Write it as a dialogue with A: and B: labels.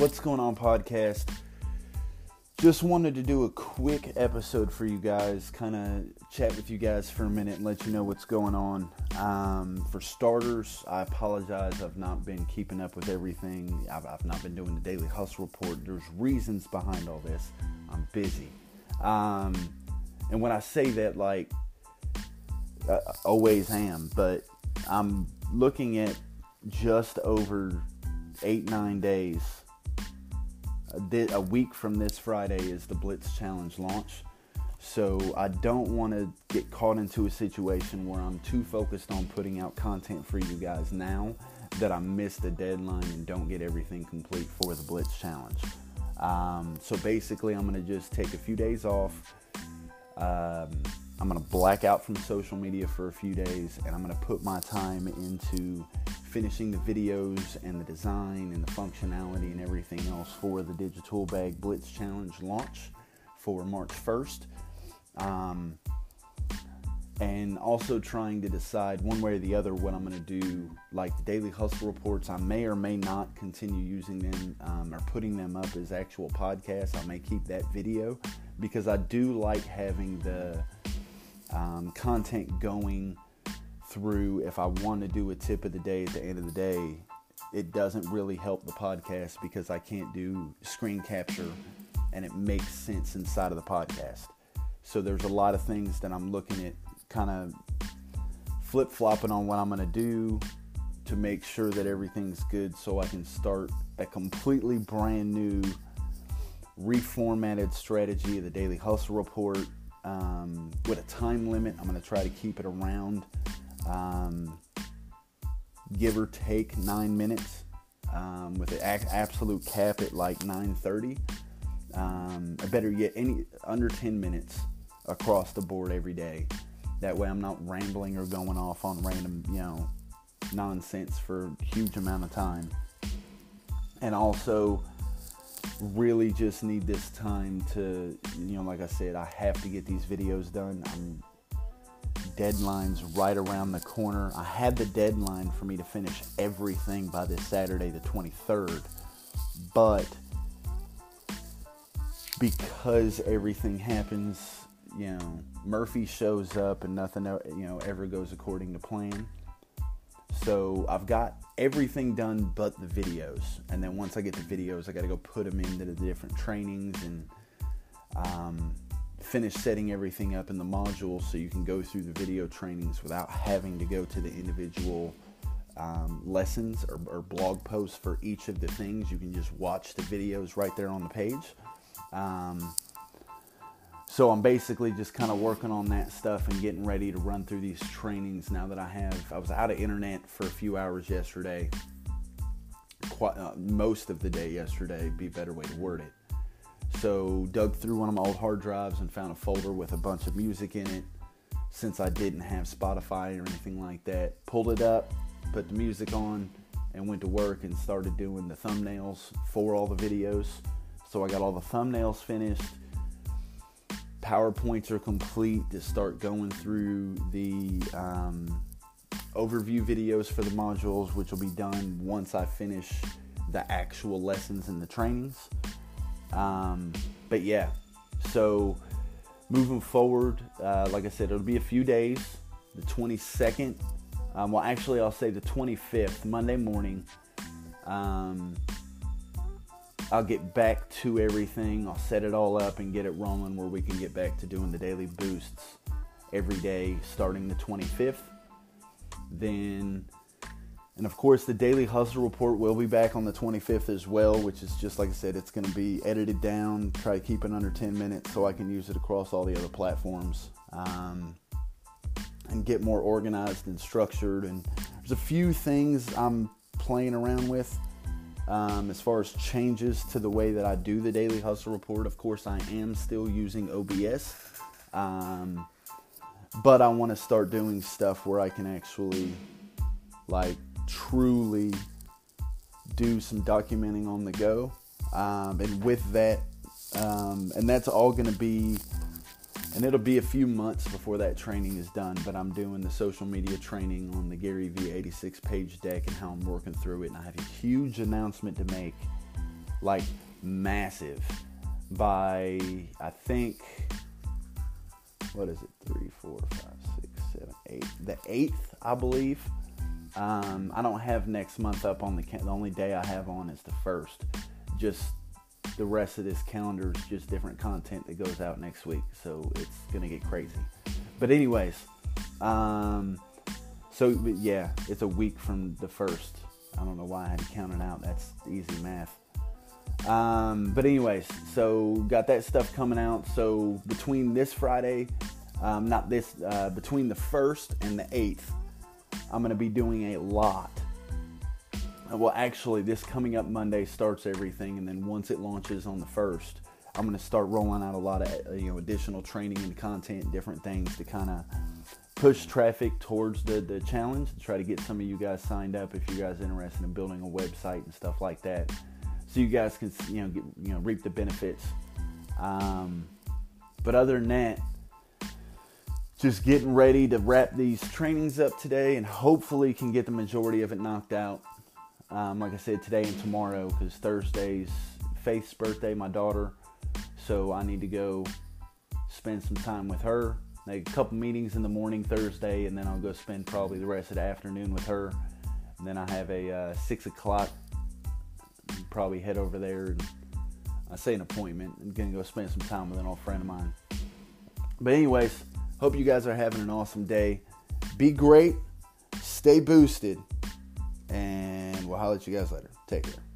A: What's going on, podcast? Just wanted to do a quick episode for you guys, kind of chat with you guys for a minute and let you know what's going on. Um, for starters, I apologize. I've not been keeping up with everything. I've, I've, not been doing the daily hustle report. There's reasons behind all this. I'm busy. Um, and when I say that, like, I always am, but I'm looking at just over eight, nine days. A week from this Friday is the Blitz Challenge launch. So I don't want to get caught into a situation where I'm too focused on putting out content for you guys now that I miss the deadline and don't get everything complete for the Blitz Challenge. Um, so basically, I'm going to just take a few days off. Um, I'm going to black out from social media for a few days and I'm going to put my time into finishing the videos and the design and the functionality and everything else for the Digital Bag Blitz Challenge launch for March 1st. Um, and also trying to decide one way or the other what I'm going to do. Like the daily hustle reports, I may or may not continue using them um, or putting them up as actual podcasts. I may keep that video because I do like having the um, content going through if I want to do a tip of the day at the end of the day. It doesn't really help the podcast because I can't do screen capture and it makes sense inside of the podcast. So there's a lot of things that I'm looking at kind of flip flopping on what I'm going to do to make sure that everything's good so I can start a completely brand new reformatted strategy of the Daily Hustle Report um, with a time limit. I'm going to try to keep it around, um, give or take nine minutes, um, with an absolute cap at like 9:30. Um, better yet, any under 10 minutes across the board every day. That way, I'm not rambling or going off on random, you know, nonsense for a huge amount of time. And also, really just need this time to, you know, like I said, I have to get these videos done. I'm deadlines right around the corner. I had the deadline for me to finish everything by this Saturday, the 23rd, but because everything happens, you know, Murphy shows up and nothing, you know, ever goes according to plan. So I've got everything done but the videos. And then once I get the videos, I got to go put them into the different trainings and um, finish setting everything up in the modules so you can go through the video trainings without having to go to the individual um, lessons or, or, blog posts for each of the things. You can just watch the videos right there on the page. Um, so I'm basically just kind of working on that stuff and getting ready to run through these trainings now that I have. I was out of internet for a few hours yesterday, quite, uh, most of the day yesterday, be a better way to word it. So dug through one of my old hard drives and found a folder with a bunch of music in it. Since I didn't have Spotify or anything like that, pulled it up, put the music on, and went to work and started doing the thumbnails for all the videos. So I got all the thumbnails finished PowerPoints are complete to start going through the um, overview videos for the modules, which will be done once I finish the actual lessons and the trainings. Um, but yeah, so moving forward, uh, like I said, it'll be a few days. The 22nd, um, well, actually, I'll say the 25th, Monday morning. Um, I'll get back to everything. I'll set it all up and get it rolling where we can get back to doing the daily boosts every day starting the 25th. Then, and of course, the daily hustle report will be back on the 25th as well, which is just like I said, it's going to be edited down, try to keep it under 10 minutes so I can use it across all the other platforms. Um, and get more organized and structured. And there's a few things I'm playing around with um, as far as changes to the way that I do the daily hustle report, of course, I am still using OBS, um, but I want to start doing stuff where I can actually, like, truly do some documenting on the go. Um, and with that, um, and that's all going to be and it'll be a few months before that training is done but i'm doing the social media training on the gary v86 page deck and how i'm working through it. And i have a huge announcement to make like massive by I think what is it? Three four five six seven eight. The eighth I believe. Um, I don't have next month up on the the only day I have on is the first. Just the rest of this calendar is just different content that goes out next week so it's gonna get crazy but anyways um, so yeah it's a week from the first I don't know why I had to count it out that's easy math um, but anyways, so got that stuff coming out. So between this Friday, um, not this, uh, between the first and the eighth, I'm going to be doing a lot. Uh, well, actually, this coming up Monday starts everything, and then once it launches on the first, I'm going to start rolling out a lot of uh, you know additional training and content, different things to kind of push traffic towards the, the challenge. Try to get some of you guys signed up if you guys are interested in building a website and stuff like that so you guys can you know get, you know reap the benefits. Um, but other than that, just getting ready to wrap these trainings up today, and hopefully can get the majority of it knocked out. Um, like I said, today and tomorrow, because Thursday's Faith's birthday, my daughter. So I need to go spend some time with her. A couple meetings in the morning Thursday, and then I'll go spend probably the rest of the afternoon with her. And then I have a uh, six o'clock probably head over there and I say an appointment and gonna go spend some time with an old friend of mine. But anyways, hope you guys are having an awesome day. Be great, stay boosted, and we'll holler at you guys later. Take care.